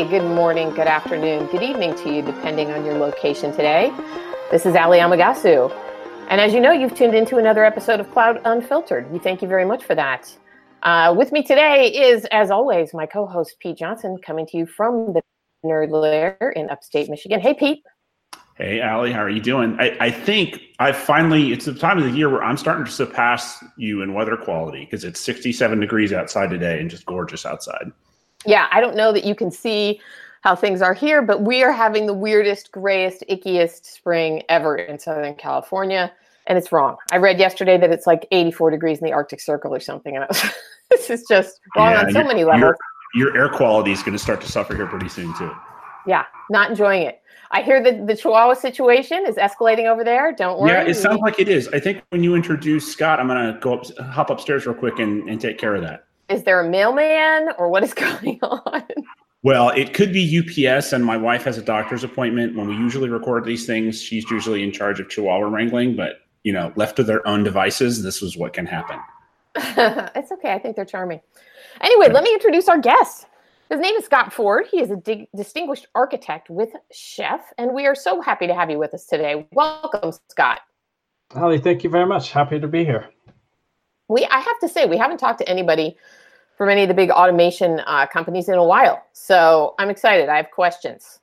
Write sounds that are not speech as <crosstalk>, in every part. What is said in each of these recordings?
Hey, good morning, good afternoon, good evening to you, depending on your location today. This is Ali Amagasu. And as you know, you've tuned into another episode of Cloud Unfiltered. We thank you very much for that. Uh, with me today is, as always, my co host, Pete Johnson, coming to you from the Nerd Lair in upstate Michigan. Hey, Pete. Hey, Ali, how are you doing? I, I think I finally, it's the time of the year where I'm starting to surpass you in weather quality because it's 67 degrees outside today and just gorgeous outside. Yeah, I don't know that you can see how things are here, but we are having the weirdest, grayest, ickiest spring ever in Southern California. And it's wrong. I read yesterday that it's like 84 degrees in the Arctic Circle or something. And I was, <laughs> this is just wrong yeah, on so many levels. Your, your air quality is going to start to suffer here pretty soon, too. Yeah, not enjoying it. I hear that the Chihuahua situation is escalating over there. Don't worry. Yeah, it sounds like it is. I think when you introduce Scott, I'm going to go up, hop upstairs real quick and, and take care of that. Is there a mailman or what is <laughs> going on? Well, it could be UPS, and my wife has a doctor's appointment. When we usually record these things, she's usually in charge of Chihuahua wrangling. But you know, left to their own devices, this is what can happen. <laughs> it's okay. I think they're charming. Anyway, let me introduce our guest. His name is Scott Ford. He is a dig- distinguished architect with Chef, and we are so happy to have you with us today. Welcome, Scott. Holly, thank you very much. Happy to be here. We, I have to say, we haven't talked to anybody from many of the big automation uh, companies in a while, so I'm excited. I have questions,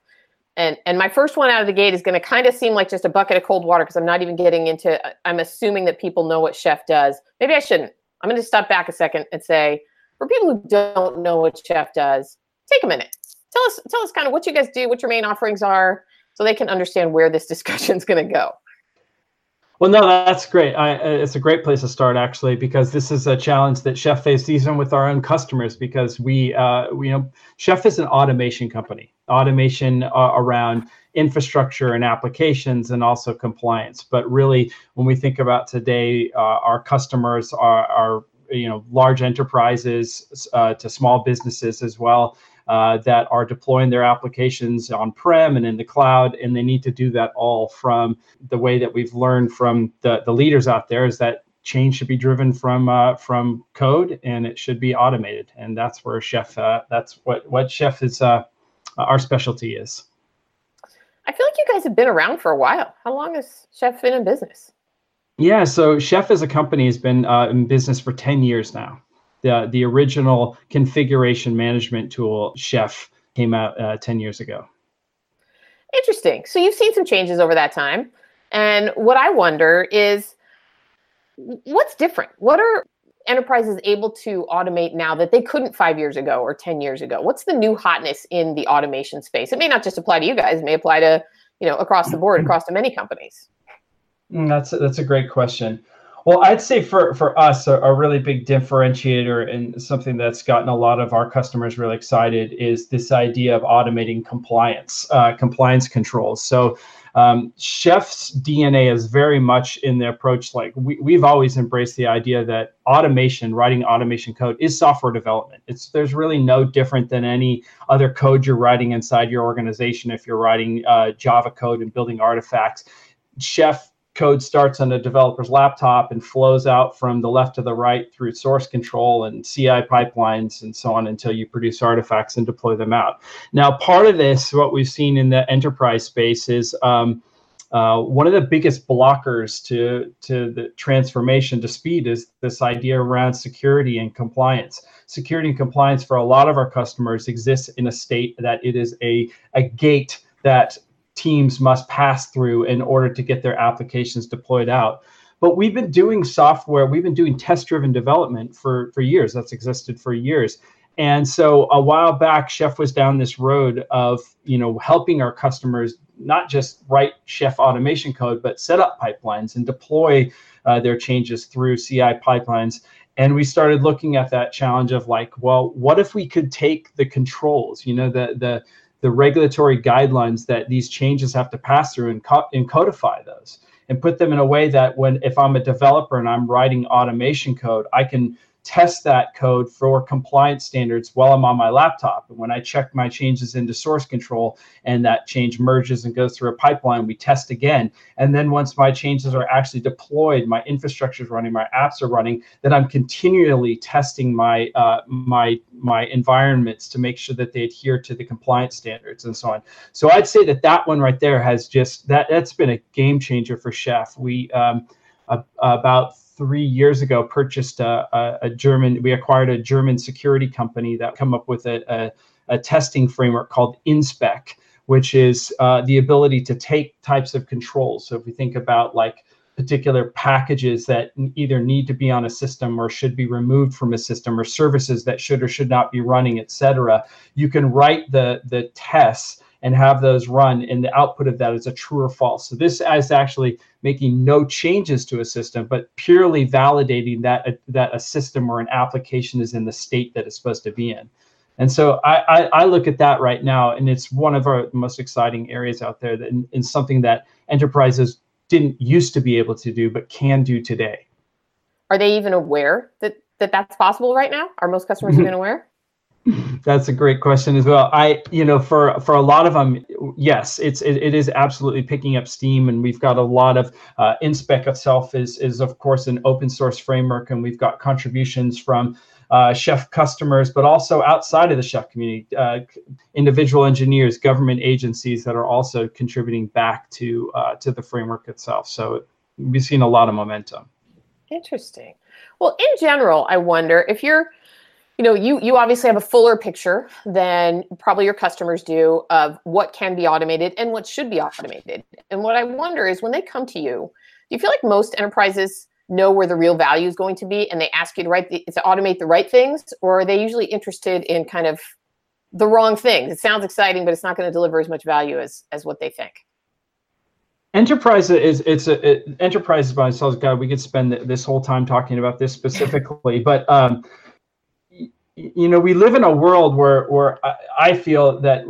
and and my first one out of the gate is going to kind of seem like just a bucket of cold water because I'm not even getting into. I'm assuming that people know what Chef does. Maybe I shouldn't. I'm going to step back a second and say for people who don't know what Chef does, take a minute. Tell us, tell us kind of what you guys do, what your main offerings are, so they can understand where this <laughs> discussion is going to go. Well, no, that's great. I, it's a great place to start, actually, because this is a challenge that Chef faces even with our own customers. Because we, uh, we, you know, Chef is an automation company, automation uh, around infrastructure and applications, and also compliance. But really, when we think about today, uh, our customers are, are you know large enterprises uh, to small businesses as well uh, that are deploying their applications on prem and in the cloud and they need to do that all from the way that we've learned from the, the leaders out there is that change should be driven from uh, from code and it should be automated. And that's where chef uh, that's what what chef is uh, our specialty is. I feel like you guys have been around for a while. How long has chef been in business? Yeah, so Chef as a company has been uh, in business for 10 years now. The, the original configuration management tool, Chef, came out uh, 10 years ago. Interesting. So you've seen some changes over that time. And what I wonder is what's different? What are enterprises able to automate now that they couldn't five years ago or 10 years ago? What's the new hotness in the automation space? It may not just apply to you guys, it may apply to, you know, across the board, across to many companies. Mm, that's a, that's a great question. Well, I'd say for for us, a, a, really big differentiator and something that's gotten a lot of our customers really excited is this idea of automating compliance, uh, compliance controls. So, um, Chef's DNA is very much in the approach. Like we, we've always embraced the idea that automation, writing automation code, is software development. It's there's really no different than any other code you're writing inside your organization. If you're writing uh, Java code and building artifacts, Chef code starts on a developer's laptop and flows out from the left to the right through source control and CI pipelines and so on until you produce artifacts and deploy them out. Now, part of this, what we've seen in the enterprise space is um, uh, one of the biggest blockers to, to the transformation to speed is this idea around security and compliance. Security and compliance for a lot of our customers exists in a state that it is a, a gate that teams must pass through in order to get their applications deployed out. But we've been doing software, we've been doing test driven development for, for years. That's existed for years. And so a while back, Chef was down this road of you know helping our customers not just write Chef automation code, but set up pipelines and deploy uh, their changes through CI pipelines. And we started looking at that challenge of like, well, what if we could take the controls, you know, the the the regulatory guidelines that these changes have to pass through and, co- and codify those and put them in a way that when if I'm a developer and I'm writing automation code, I can test that code for compliance standards while I'm on my laptop. And when I check my changes into source control and that change merges and goes through a pipeline, we test again. And then once my changes are actually deployed, my infrastructure is running, my apps are running, then I'm continually testing my uh, my my environments to make sure that they adhere to the compliance standards and so on. So I'd say that that one right there has just that that's been a game changer for Chef. We um, about three years ago purchased a, a, a, German, we acquired a German security company that come up with a, a, a testing framework called InSpec, which is uh, the ability to take types of controls. So if we think about like particular packages that either need to be on a system or should be removed from a system or services that should or should not be running, et cetera, you can write the, the tests and have those run and the output of that is a true or false. So this is actually making no changes to a system, but purely validating that a, that a system or an application is in the state that it's supposed to be in. And so I, I, I look at that right now, and it's one of our most exciting areas out there, that in, in something that enterprises didn't used to be able to do, but can do today. Are they even aware that, that that's possible right now? Are most customers even <laughs> aware? That's a great question as well. I, you know, for for a lot of them, yes, it's it, it is absolutely picking up steam, and we've got a lot of uh, InSpec itself is is of course an open source framework, and we've got contributions from uh, chef customers, but also outside of the chef community, uh, individual engineers, government agencies that are also contributing back to uh, to the framework itself. So we've seen a lot of momentum. Interesting. Well, in general, I wonder if you're you know you you obviously have a fuller picture than probably your customers do of what can be automated and what should be automated. And what i wonder is when they come to you do you feel like most enterprises know where the real value is going to be and they ask you to write the, to automate the right things? Or are they usually interested in kind of the wrong things? It sounds exciting but it's not going to deliver as much value as as what they think. Enterprise is it's a it, enterprise by themselves god we could spend this whole time talking about this specifically but um you know, we live in a world where where I feel that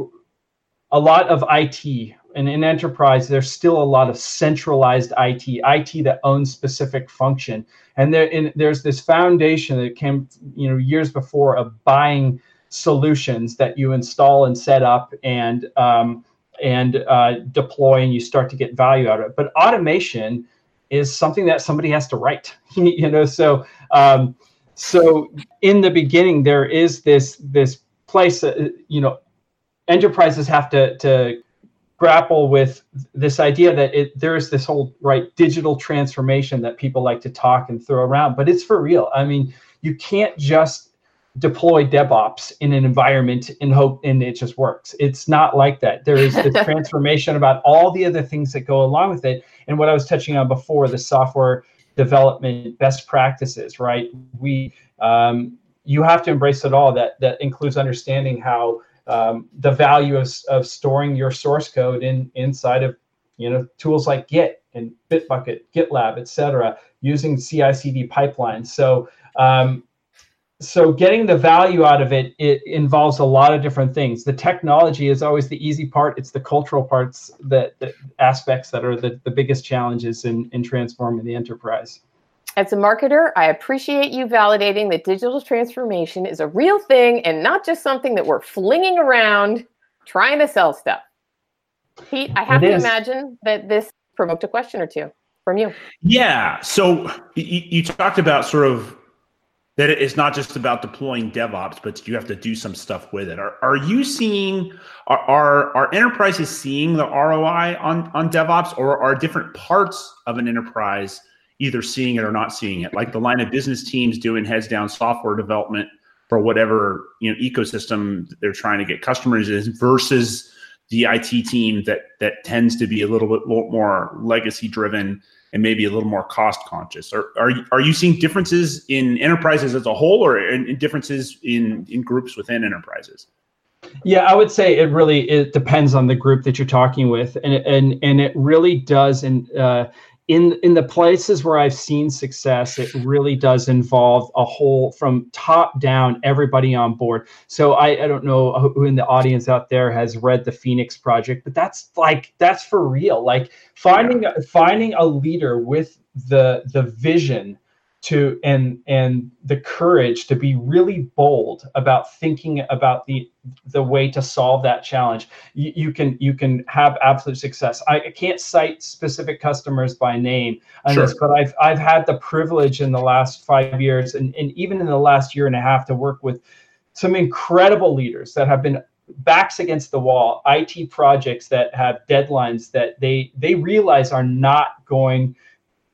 a lot of IT and in enterprise, there's still a lot of centralized IT, IT that owns specific function, and there in, there's this foundation that came, you know, years before of buying solutions that you install and set up and um, and uh, deploy, and you start to get value out of it. But automation is something that somebody has to write, <laughs> you know, so. Um, so in the beginning there is this this place uh, you know enterprises have to to grapple with this idea that it, there is this whole right digital transformation that people like to talk and throw around but it's for real. I mean you can't just deploy devops in an environment and hope and it just works. It's not like that. There is this <laughs> transformation about all the other things that go along with it. And what i was touching on before the software development best practices, right? We um, you have to embrace it all. That that includes understanding how um, the value of, of storing your source code in inside of you know tools like Git and Bitbucket, GitLab, etc., using CI/CD pipelines. So um, so getting the value out of it it involves a lot of different things. The technology is always the easy part. It's the cultural parts that, that aspects that are the, the biggest challenges in, in transforming the enterprise. As a marketer i appreciate you validating that digital transformation is a real thing and not just something that we're flinging around trying to sell stuff. Pete i have it to is. imagine that this provoked a question or two from you. Yeah. So you, you talked about sort of that it's not just about deploying DevOps, but you have to do some stuff with it. Are, are you seeing are, are are enterprises seeing the ROI on on DevOps, or are different parts of an enterprise either seeing it or not seeing it? Like the line of business teams doing heads down software development for whatever you know ecosystem they're trying to get customers in versus the IT team that that tends to be a little bit more legacy driven and maybe a little more cost conscious. Are are are you seeing differences in enterprises as a whole, or in, in differences in in groups within enterprises? Yeah, I would say it really it depends on the group that you're talking with, and and and it really does. And uh, in in the places where I've seen success, it really does involve a whole from top down, everybody on board. So I, I don't know who in the audience out there has read the Phoenix Project, but that's like that's for real. Like finding finding a leader with the the vision to and and the courage to be really bold about thinking about the the way to solve that challenge you, you can you can have absolute success i can't cite specific customers by name on sure. this but i've i've had the privilege in the last five years and, and even in the last year and a half to work with some incredible leaders that have been backs against the wall it projects that have deadlines that they they realize are not going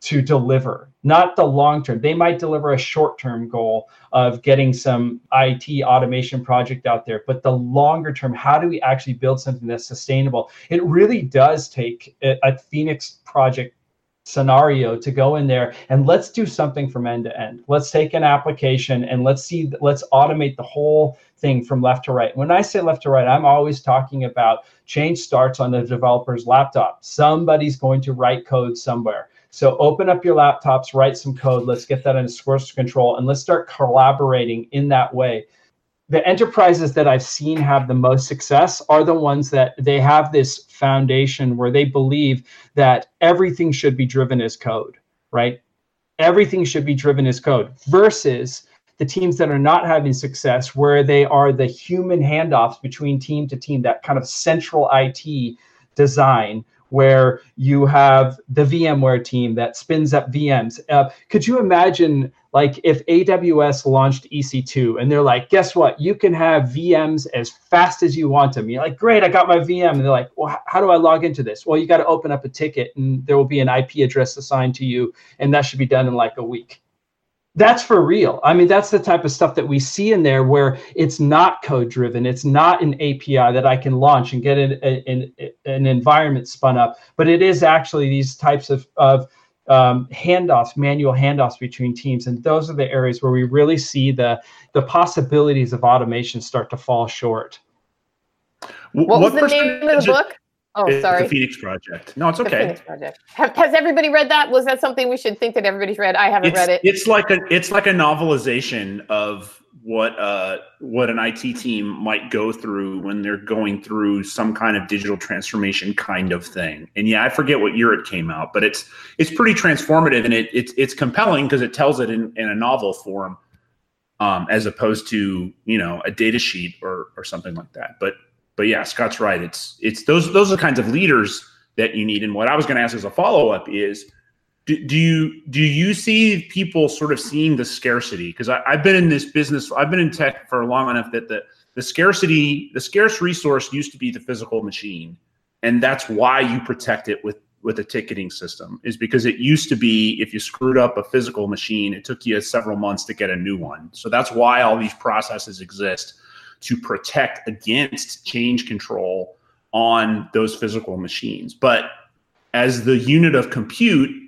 to deliver, not the long term. They might deliver a short term goal of getting some IT automation project out there, but the longer term, how do we actually build something that's sustainable? It really does take a, a Phoenix project scenario to go in there and let's do something from end to end. Let's take an application and let's see, let's automate the whole thing from left to right. When I say left to right, I'm always talking about change starts on the developer's laptop. Somebody's going to write code somewhere so open up your laptops, write some code. Let's get that into source control and let's start collaborating in that way. The enterprises that I've seen have the most success are the ones that they have this foundation where they believe that everything should be driven as code, right? Everything should be driven as code versus the teams that are not having success where they are the human handoffs between team to team, that kind of central IT design where you have the VMware team that spins up VMs. Uh, could you imagine like if AWS launched EC2 and they're like, guess what? You can have VMs as fast as you want them. You're like, great, I got my VM. And they're like, well, how do I log into this? Well, you got to open up a ticket and there will be an IP address assigned to you. And that should be done in like a week that's for real. I mean, that's the type of stuff that we see in there where it's not code driven. It's not an API that I can launch and get an, an, an environment spun up, but it is actually these types of, of um, handoffs, manual handoffs between teams. And those are the areas where we really see the, the possibilities of automation start to fall short. What, what was the name of the book? Oh, it's sorry. The Phoenix Project. No, it's okay. The Phoenix Project. Have, has everybody read that? Was that something we should think that everybody's read? I haven't it's, read it. It's like a it's like a novelization of what uh what an IT team might go through when they're going through some kind of digital transformation kind of thing. And yeah, I forget what year it came out, but it's it's pretty transformative and it it's it's compelling because it tells it in, in a novel form. Um, as opposed to you know a data sheet or or something like that. But but yeah, Scott's right. It's it's those those are the kinds of leaders that you need. And what I was going to ask as a follow up is, do, do, you do you see people sort of seeing the scarcity? Because I've been in this business, I've been in tech for long enough that the the scarcity, the scarce resource used to be the physical machine, and that's why you protect it with with a ticketing system is because it used to be if you screwed up a physical machine, it took you several months to get a new one. So that's why all these processes exist to protect against change control on those physical machines. But as the unit of compute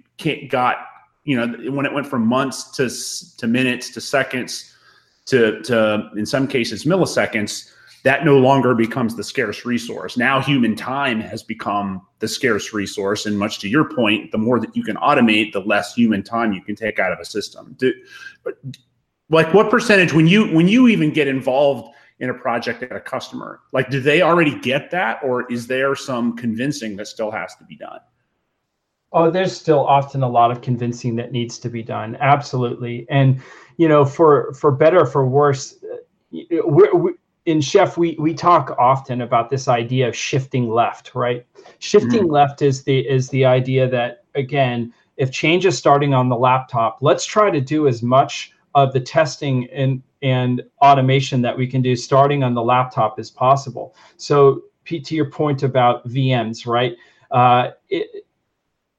got, you know, when it went from months to to minutes to seconds to to in some cases milliseconds, that no longer becomes the scarce resource. Now human time has become the scarce resource, and much to your point, the more that you can automate, the less human time you can take out of a system. Do, like what percentage when you when you even get involved in a project at a customer? Like, do they already get that, or is there some convincing that still has to be done? Oh, there's still often a lot of convincing that needs to be done. Absolutely, and you know, for for better or for worse, we're, we, in Chef we we talk often about this idea of shifting left. Right, shifting mm-hmm. left is the is the idea that again, if change is starting on the laptop, let's try to do as much of the testing and and automation that we can do starting on the laptop is possible. So, Pete, to your point about VMs, right? Uh, it,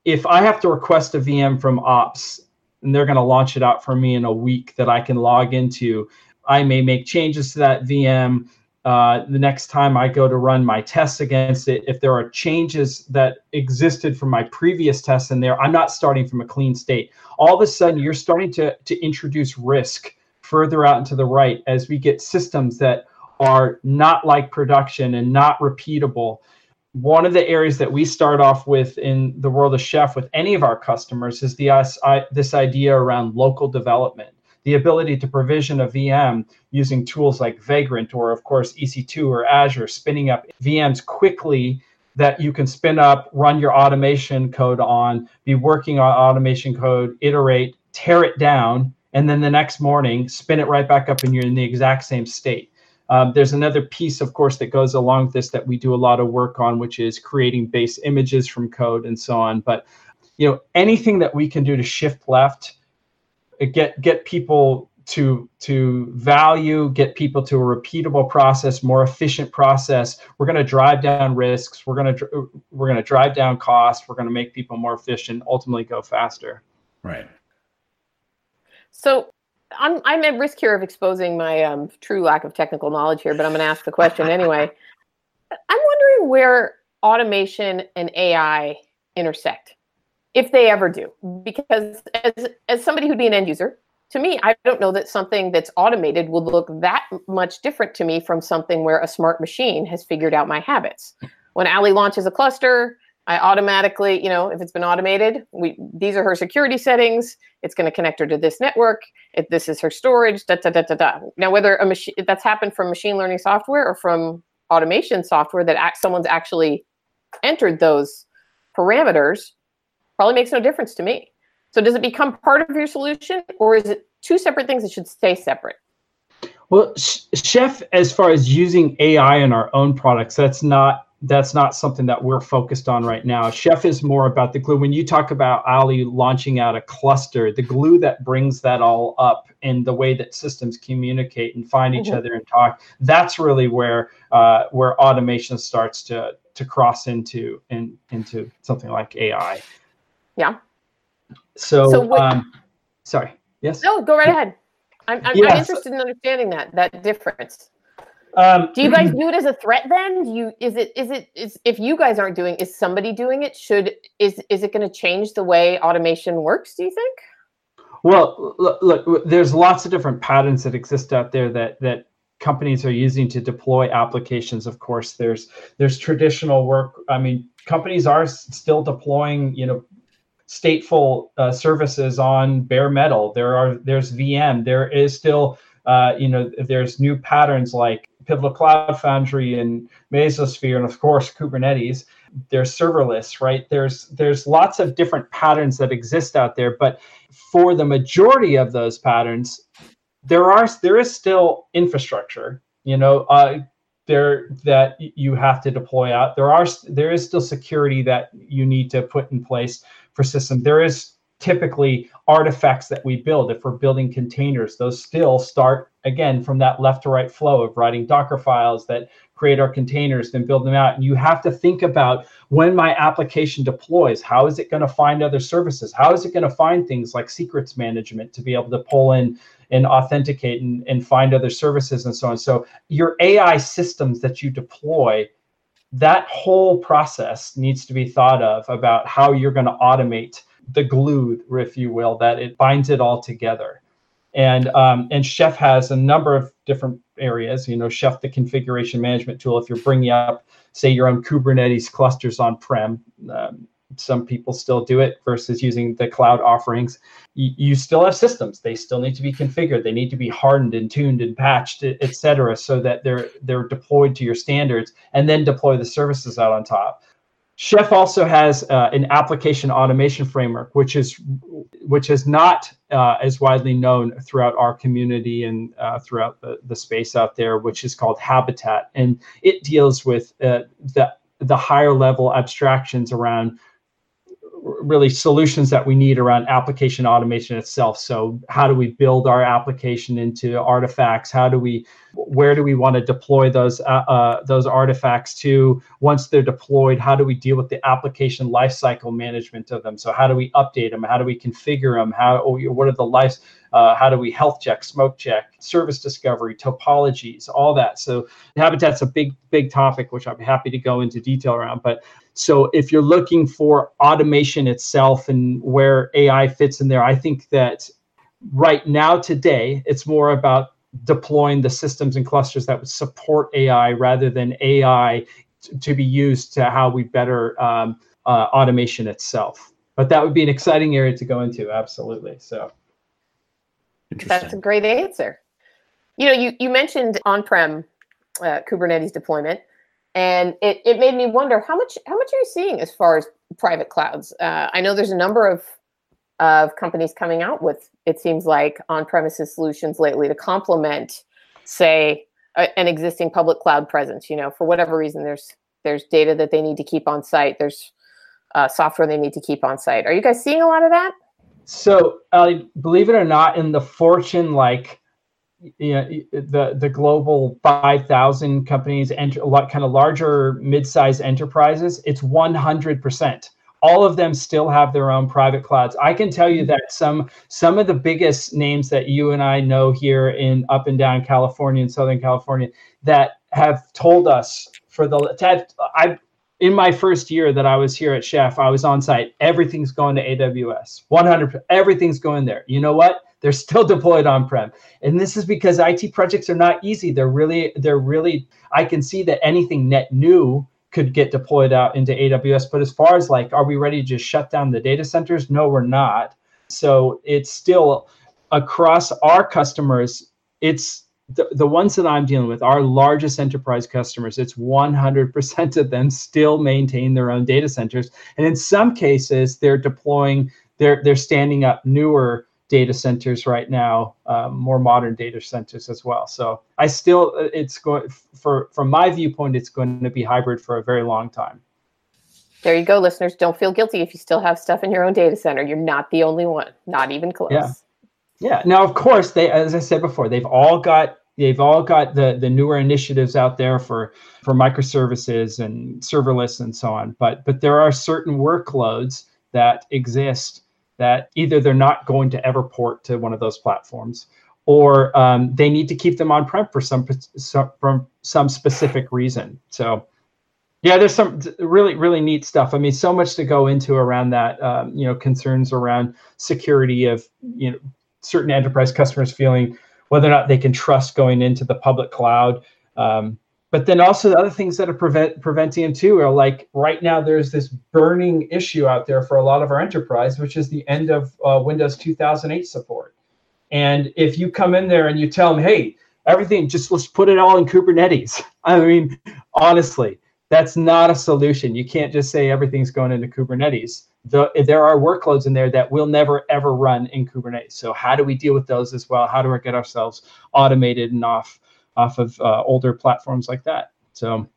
if I have to request a VM from Ops and they're going to launch it out for me in a week that I can log into, I may make changes to that VM. Uh, the next time I go to run my tests against it, if there are changes that existed from my previous tests in there, I'm not starting from a clean state. All of a sudden, you're starting to, to introduce risk further out into the right as we get systems that are not like production and not repeatable. One of the areas that we start off with in the world of Chef with any of our customers is the this idea around local development, the ability to provision a VM using tools like Vagrant or, of course, EC2 or Azure, spinning up VMs quickly that you can spin up, run your automation code on, be working on automation code, iterate, tear it down, and then the next morning spin it right back up, and you're in the exact same state. Um, there's another piece, of course, that goes along with this that we do a lot of work on, which is creating base images from code and so on. But you know, anything that we can do to shift left, uh, get get people to to value, get people to a repeatable process, more efficient process. We're going to drive down risks. We're going to we're going to drive down costs. We're going to make people more efficient. Ultimately, go faster. Right. So I'm I'm at risk here of exposing my um, true lack of technical knowledge here, but I'm going to ask the question anyway. <laughs> I'm wondering where automation and AI intersect, if they ever do, because as as somebody who'd be an end user, to me, I don't know that something that's automated would look that much different to me from something where a smart machine has figured out my habits. When Ali launches a cluster, I automatically, you know, if it's been automated, we these are her security settings. It's going to connect her to this network. If this is her storage, da da da da da. Now, whether a machine that's happened from machine learning software or from automation software that act, someone's actually entered those parameters, probably makes no difference to me. So, does it become part of your solution, or is it two separate things that should stay separate? Well, Chef, as far as using AI in our own products, that's not that's not something that we're focused on right now. Chef is more about the glue. When you talk about Ali launching out a cluster, the glue that brings that all up and the way that systems communicate and find each mm-hmm. other and talk, that's really where uh, where automation starts to to cross into in, into something like AI. Yeah. So, so what, um, sorry. Yes. No, go right ahead. I'm, I'm, yes. I'm interested in understanding that that difference. Um, do you guys <clears throat> view it as a threat then? Do you is it is it is if you guys aren't doing is somebody doing it? Should is is it going to change the way automation works? Do you think? Well, look, look, there's lots of different patterns that exist out there that that companies are using to deploy applications. Of course, there's there's traditional work. I mean, companies are still deploying, you know, stateful uh, services on bare metal. There are there's VM. There is still uh, you know there's new patterns like Pivotal Cloud Foundry and Mesosphere, and of course Kubernetes. There's serverless, right? There's there's lots of different patterns that exist out there, but for the majority of those patterns, there are there is still infrastructure. You know, uh, there that you have to deploy out. There are there is still security that you need to put in place for system. There is typically artifacts that we build if we're building containers those still start again from that left to right flow of writing docker files that create our containers then build them out. And you have to think about when my application deploys how is it going to find other services? How is it going to find things like secrets management to be able to pull in and authenticate and, and find other services and so on? So your ai systems that you deploy that whole process needs to be thought of about how you're going to automate the glue, if you will, that it binds it all together. And um, and Chef has a number of different areas. You know, Chef, the configuration management tool. If you're bringing up, say, your own Kubernetes clusters on prem, um, some people still do it versus using the cloud offerings. You, you, still have systems; they still need to be configured. They need to be hardened and tuned and patched, et cetera, so that they're they're deployed to your standards, and then deploy the services out on top. Chef also has uh, an application automation framework, which is which is not uh, as widely known throughout our community and uh, throughout the, the space out there, which is called Habitat, and it deals with uh, the the higher level abstractions around really solutions that we need around application automation itself. So how do we build our application into artifacts? How do we, where do we want to deploy those uh, uh, those artifacts to? Once they're deployed, how do we deal with the application lifecycle management of them? So how do we update them? How do we configure them? How what are the life? Uh, how do we health check, smoke check, service discovery, topologies, all that. So habitat's a big big topic, which I'm happy to go into detail around, but so if you're looking for automation itself and where AI fits in there, I think that right now today it's more about deploying the systems and clusters that would support AI rather than AI to be used to how we better um, uh, automation itself. But that would be an exciting area to go into, absolutely. So that's a great answer. You know, you, you mentioned on-prem uh, Kubernetes deployment and it, it made me wonder how much how much are you seeing as far as private clouds? Uh, i know there's a number of of companies coming out with it seems like on-premises solutions lately to complement say a, an existing public cloud presence. You know for whatever reason there's there's data that they need to keep on site. There's uh, software they need to keep on site. Are you guys seeing a lot of that so uh, believe it or not in the fortune like you know, the the global 5000 companies and a lot kind of larger mid-sized enterprises it's 100% all of them still have their own private clouds. I can tell you that some some of the biggest names that you and i know here in up and down california and southern california that have told us for the i in my first year that i was here at chef i was on site everything's going to aws 100 everything's going there you know what they're still <laughs> deployed on-prem and this is because it projects are not easy they're really they're really i can see that anything net new could get deployed out into AWS. But as far as like, are we ready to just shut down the data centers? No, we're not. So it's still across our customers, it's the, the ones that I'm dealing with, our largest enterprise customers, it's 100% of them still maintain their own data centers. And in some cases, they're deploying, they're, they're standing up newer data centers right now, um, more modern data centers as well. So I still, it's going for from my viewpoint, it's going to be hybrid for a very long time. There you go, listeners. Don't feel guilty if you still have stuff in your own data center. You're not the only one, not even close. Yeah. Yeah. Now, of course, they, as I said before, they've all got they've all got the the newer initiatives out there for for microservices and serverless and so on. But but there are certain workloads that exist that either they're not going to ever port to one of those platforms or um, they need to keep them on-prem for some, some from some specific reason. So yeah, there's some really, really neat stuff. I mean, so much to go into around that, um, you know, concerns around security of, you know, certain enterprise customers feeling whether or not they can trust going into the public cloud. Um, but then also the other things that are prevent preventing them too are like right now there's this burning issue out there for a lot of our enterprise which is the end of uh, windows 2008 support. And if you come in there and you tell them hey everything just let's put it all in kubernetes. <laughs> I mean honestly that's not a solution. You can't just say everything's going into kubernetes the, there are workloads in there that will never ever run in kubernetes so how do we deal with those as well how do we get ourselves automated and off off of uh, older platforms like that. So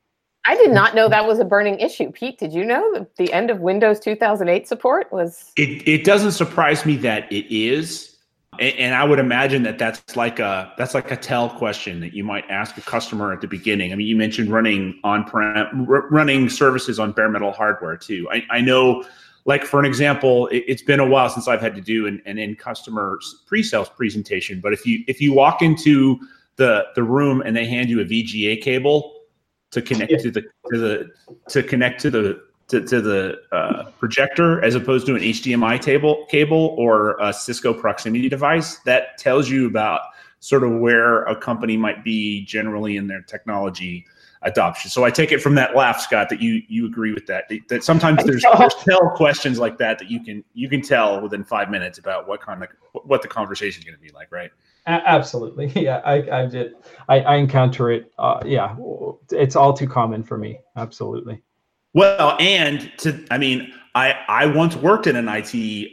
I did not know that was a burning issue. Pete, did you know that the end of Windows 2008 support was? It, it doesn't surprise me that it is. And, and I would imagine that that's like a that's like a tell question that you might ask a customer at the beginning. I mean, you mentioned running on-prem, r- running services on bare metal hardware too. I, I know, like for an example, it, has been a while since I've had to do an, an in customer pre-sales presentation. But if you if you walk into the the room and they hand you a VGA cable to connect yeah. to the to the to connect to the to, to the uh, projector as opposed to an HDMI table cable or a Cisco proximity device. That tells you about sort of where a company might be generally in their technology adoption. So I take it from that laugh, Scott, that you you agree with that. That sometimes there's, there's tell questions like that that you can you can tell within five minutes about what kind of what the conversation is going to be like, right? absolutely <laughs> yeah i i did i, I encounter it uh, yeah it's all too common for me absolutely well and to i mean i i once worked in an it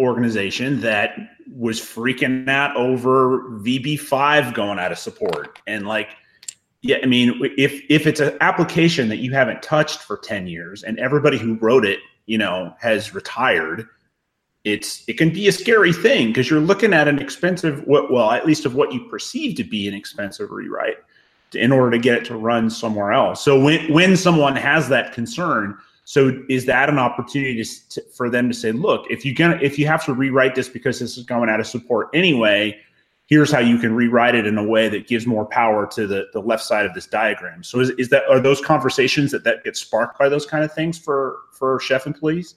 organization that was freaking out over vb5 going out of support and like yeah i mean if if it's an application that you haven't touched for 10 years and everybody who wrote it you know has retired it's it can be a scary thing because you're looking at an expensive well at least of what you perceive to be an expensive rewrite in order to get it to run somewhere else. So when when someone has that concern so is that an opportunity to, to, for them to say look if you can if you have to rewrite this because this is going out of support anyway here's how you can rewrite it in a way that gives more power to the, the left side of this diagram so is, is that are those conversations that that get sparked by those kind of things for for chef employees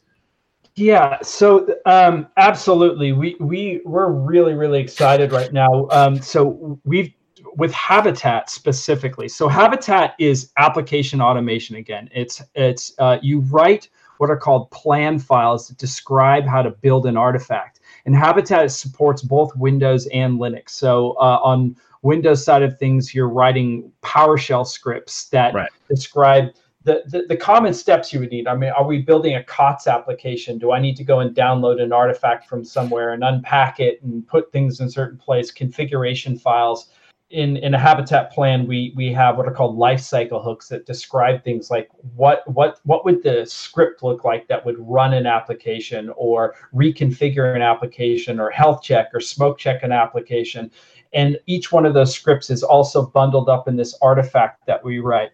yeah, so um, absolutely, we we we're really really excited right now. Um, so we've with Habitat specifically. So Habitat is application automation again. It's it's uh, you write what are called plan files that describe how to build an artifact. And Habitat supports both Windows and Linux. So uh, on Windows side of things, you're writing PowerShell scripts that right. describe the, the, the common steps you would need. I mean, are we building a COTS application? Do I need to go and download an artifact from somewhere and unpack it and put things in certain place, configuration files? In in a habitat plan we we have what are called life cycle hooks that describe things like what what what would the script look like that would run an application or reconfigure an application or health check or smoke check an application. And each one of those scripts is also bundled up in this artifact that we write.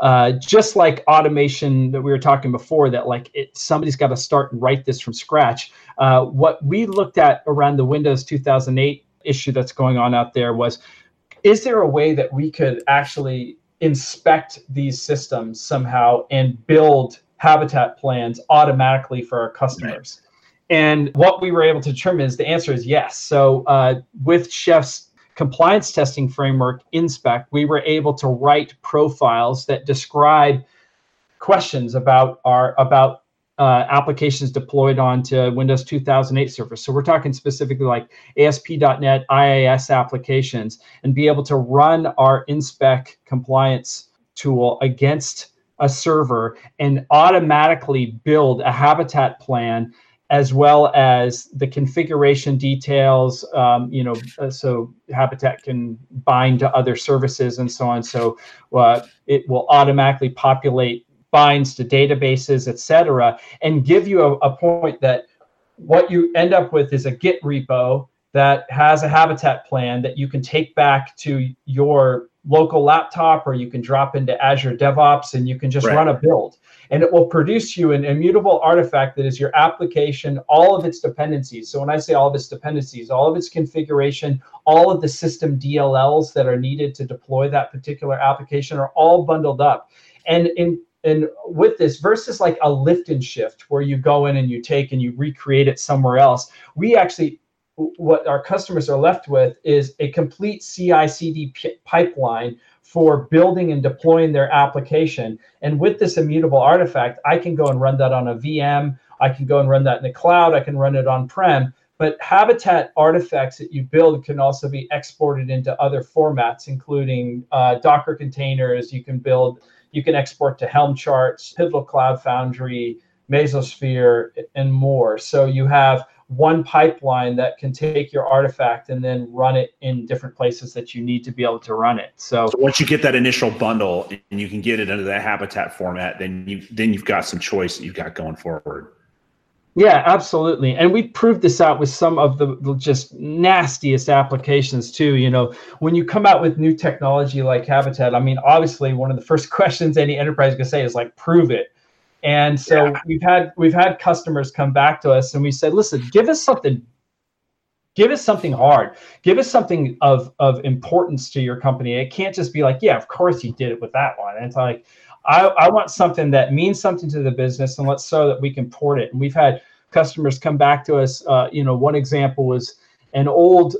Uh, just like automation that we were talking before that like it somebody's got to start and write this from scratch. Uh, what we looked at around the windows 2008 issue that's going on out there was is there a way that we could actually inspect these systems somehow and build habitat plans automatically for our customers? Right. And what we were able to determine is the answer is yes. So uh, with Chef's compliance testing framework, InSpec, we were able to write profiles that describe questions about our about uh, applications deployed onto Windows 2008 servers. So we're talking specifically like ASP.NET IIS applications and be able to run our InSpec compliance tool against a server and automatically build a habitat plan as well as the configuration details um, you know uh, so habitat can bind to other services and so on so uh, it will automatically populate binds to databases, et cetera, and give you a, a point that what you end up with is a Git repo that has a habitat plan that you can take back to your local laptop or you can drop into Azure DevOps and you can just right. run a build. And it will produce you an immutable artifact that is your application, all of its dependencies. So when I say all of its dependencies, all of its configuration, all of the system DLLs that are needed to deploy that particular application are all bundled up. And in and with this versus like a lift and shift where you go in and you take and you recreate it somewhere else we actually what our customers are left with is a complete ci cd p- pipeline for building and deploying their application. And with this immutable artifact i can go and run that on a vm i can go and run that in the cloud i can run it on prem but habitat artifacts that you build can also be exported into other formats including uh, docker containers. You can build you can export to Helm charts, Pivotal Cloud Foundry, Mesosphere, and more. So you have one pipeline that can take your artifact and then run it in different places that you need to be able to run it. So, so once you get that initial bundle and you can get it into that habitat format, then you then you've got some choice that you've got going forward. Yeah, absolutely. And we proved this out with some of the just nastiest applications too. You know, when you come out with new technology like Habitat, I mean, obviously one of the <laughs> first questions any enterprise can say is like, prove it. And so yeah. we've had we've had customers come back to us and we said, listen, give us something give us something hard give us something of of importance to your company it can't just be like yeah of course you did it with that one and it's like I, I want something that means something to the business and let's so that we can port it. And we've had customers come back to us. Uh, you know, one example was an old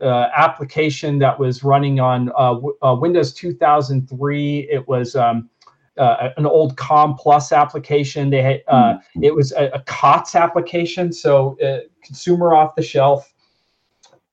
uh, application that was running on uh, uh Windows 2003. It was um, uh, an old Com Plus application. They had uh, mm-hmm. it was a, a COTS application, so consumer off the shelf,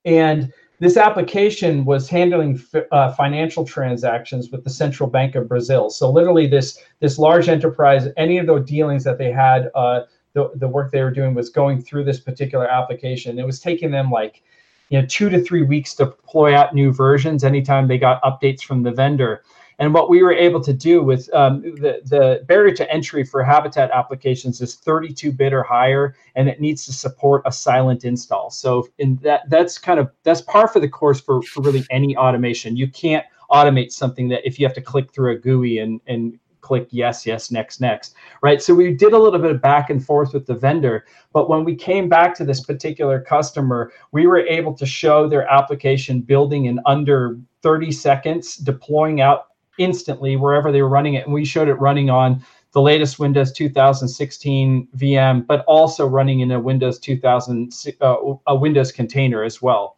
and this application was handling uh, financial transactions with the Central Bank of Brazil. So literally, this this large enterprise, any of the dealings that they had, uh, the the work they were doing was going through this particular application. It was taking them like you know two to three weeks to deploy out new versions anytime they got updates from the vendor. And what we were able to do with um, the, the barrier to entry for Habitat applications is 32 bit or higher, and it needs to support a silent install. So in that that's kind of that's par for the course for, for really any automation. You can't automate something that if you have to click through a GUI and, and click yes, yes, next, next, right? So we did a little bit of back and forth with the vendor, but when we came back to this particular customer, we were able to show their application building in under 30 seconds, deploying out instantly wherever they were running it. And we showed it running on the latest Windows 2016 VM, but also running in a Windows 2000 uh, a Windows container as well.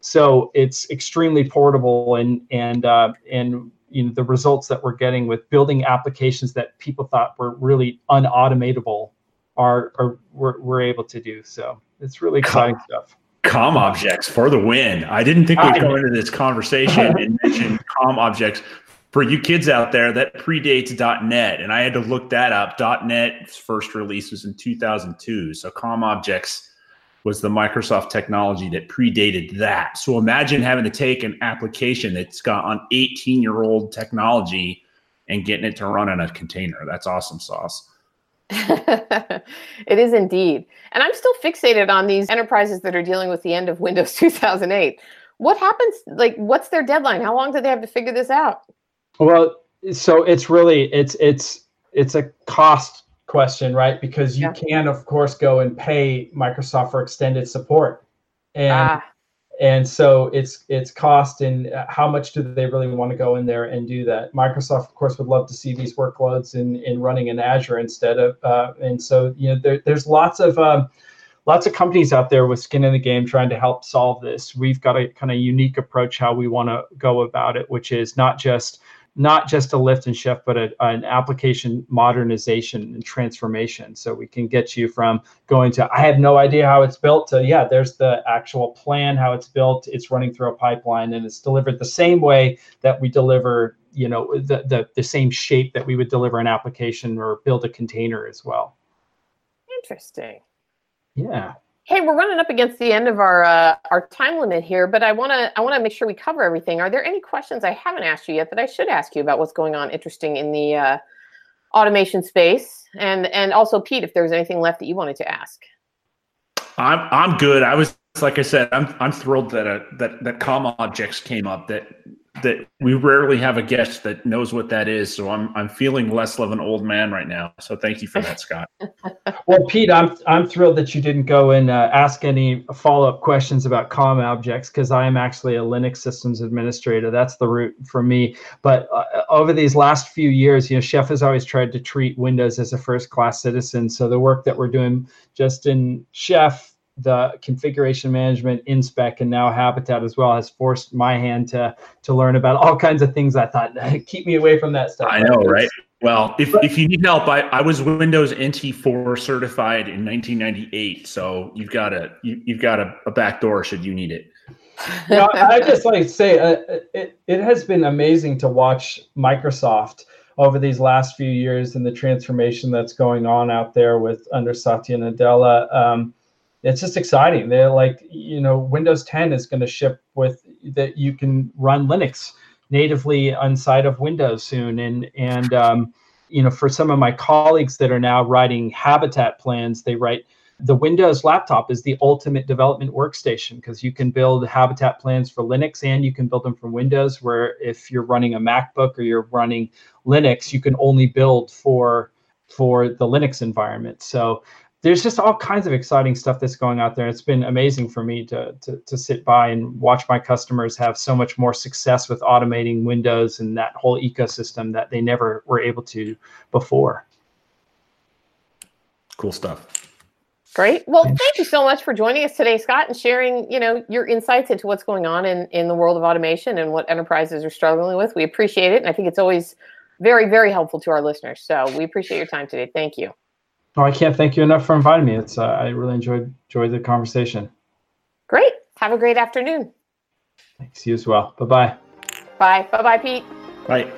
So it's extremely portable and and uh, and you know the results that we're getting with building applications that people thought were really unautomatable are are we're, we're able to do. So it's really exciting Com, stuff. Com objects for the win. I didn't think we'd go into this conversation and <laughs> mention com objects for you kids out there, that predates .NET, and I had to look that up. .NET's first release was in 2002, so COM objects was the Microsoft technology that predated that. So imagine having to take an application that's got on 18 year old technology and getting it to run in a container. That's awesome sauce. <laughs> it is indeed. And I'm still fixated on these enterprises that are dealing with the end of Windows <laughs> 2008. What happens? Like, what's their deadline? How long do they have to figure this out? Well, so it's really it's it's it's a cost question, right? Because you yeah. can, of course, go and pay Microsoft for extended support, and ah. and so it's it's cost and how much do they really want to go in there and do that? Microsoft, of course, would love to see these workloads in in running in Azure instead of, uh, and so you know there, there's lots of um, lots of companies out there with skin in the game trying to help solve this. We've got a kind of unique approach how we want to go about it, which is not just not just a lift and shift, but a, an application modernization and transformation. So we can get you from going to, I have no idea how it's built to, yeah, there's the actual plan, how it's built. It's running through a pipeline and it's delivered the same way that we deliver, you know, the, the, the same shape that we would deliver an application or build a container as well. Interesting. Yeah. Hey, we're running up against the end of our uh, our time limit here, but I want to I want to make sure we cover everything. Are there any questions I haven't asked you yet that I should ask you about what's going on interesting in the uh, automation space? And and also Pete, if there's anything left that you wanted to ask. I'm I'm good. I was like I said, I'm I'm thrilled that uh, that that COM objects came up. That that we rarely have a guest that knows what that is. So I'm I'm feeling less of an old man right now. So thank you for that, Scott. <laughs> well, Pete, I'm I'm thrilled that you didn't go and uh, ask any follow up questions about COM objects because I am actually a Linux systems administrator. That's the route for me. But uh, over these last few years, you know, Chef has always tried to treat Windows as a first class citizen. So the work that we're doing just in Chef the configuration management inspec and now habitat as well has forced my hand to to learn about all kinds of things. I thought <laughs> keep me away from that stuff. I know right? Well if, if you need help I, I was windows nt4 certified in 1998 so you've got a you, you've got a, a back door should you need it. You i just like to say uh, it, it has been amazing to watch microsoft over these last few years and the transformation that's going on out there with under satya nadella. Um, it's just exciting. They're like, you know, Windows 10 is going to ship with that you can run Linux natively inside of Windows soon. And and um, you know, for some of my colleagues that are now writing habitat plans, they write the Windows laptop is the ultimate development workstation because you can build habitat plans for Linux and you can build them from Windows. Where if you're running a MacBook or you're running Linux, you can only build for for the Linux environment. So there's just all kinds of exciting stuff that's going out there. It's been amazing for me to, to, to sit by and watch my customers have so much more success with automating Windows and that whole ecosystem that they never were able to before. Cool stuff. Great. Well, thank you so much for joining us today, Scott, and sharing, you know, your insights into what's going on in, in the world of automation and what enterprises are struggling with. We appreciate it. And I think it's always very, very helpful to our listeners. So we appreciate your time today. Thank you. Oh, I can't thank you enough for inviting me. It's uh, I really enjoyed enjoyed the conversation. Great. Have a great afternoon. Thanks. You as well. Bye-bye. Bye. Bye-bye, Pete. Bye.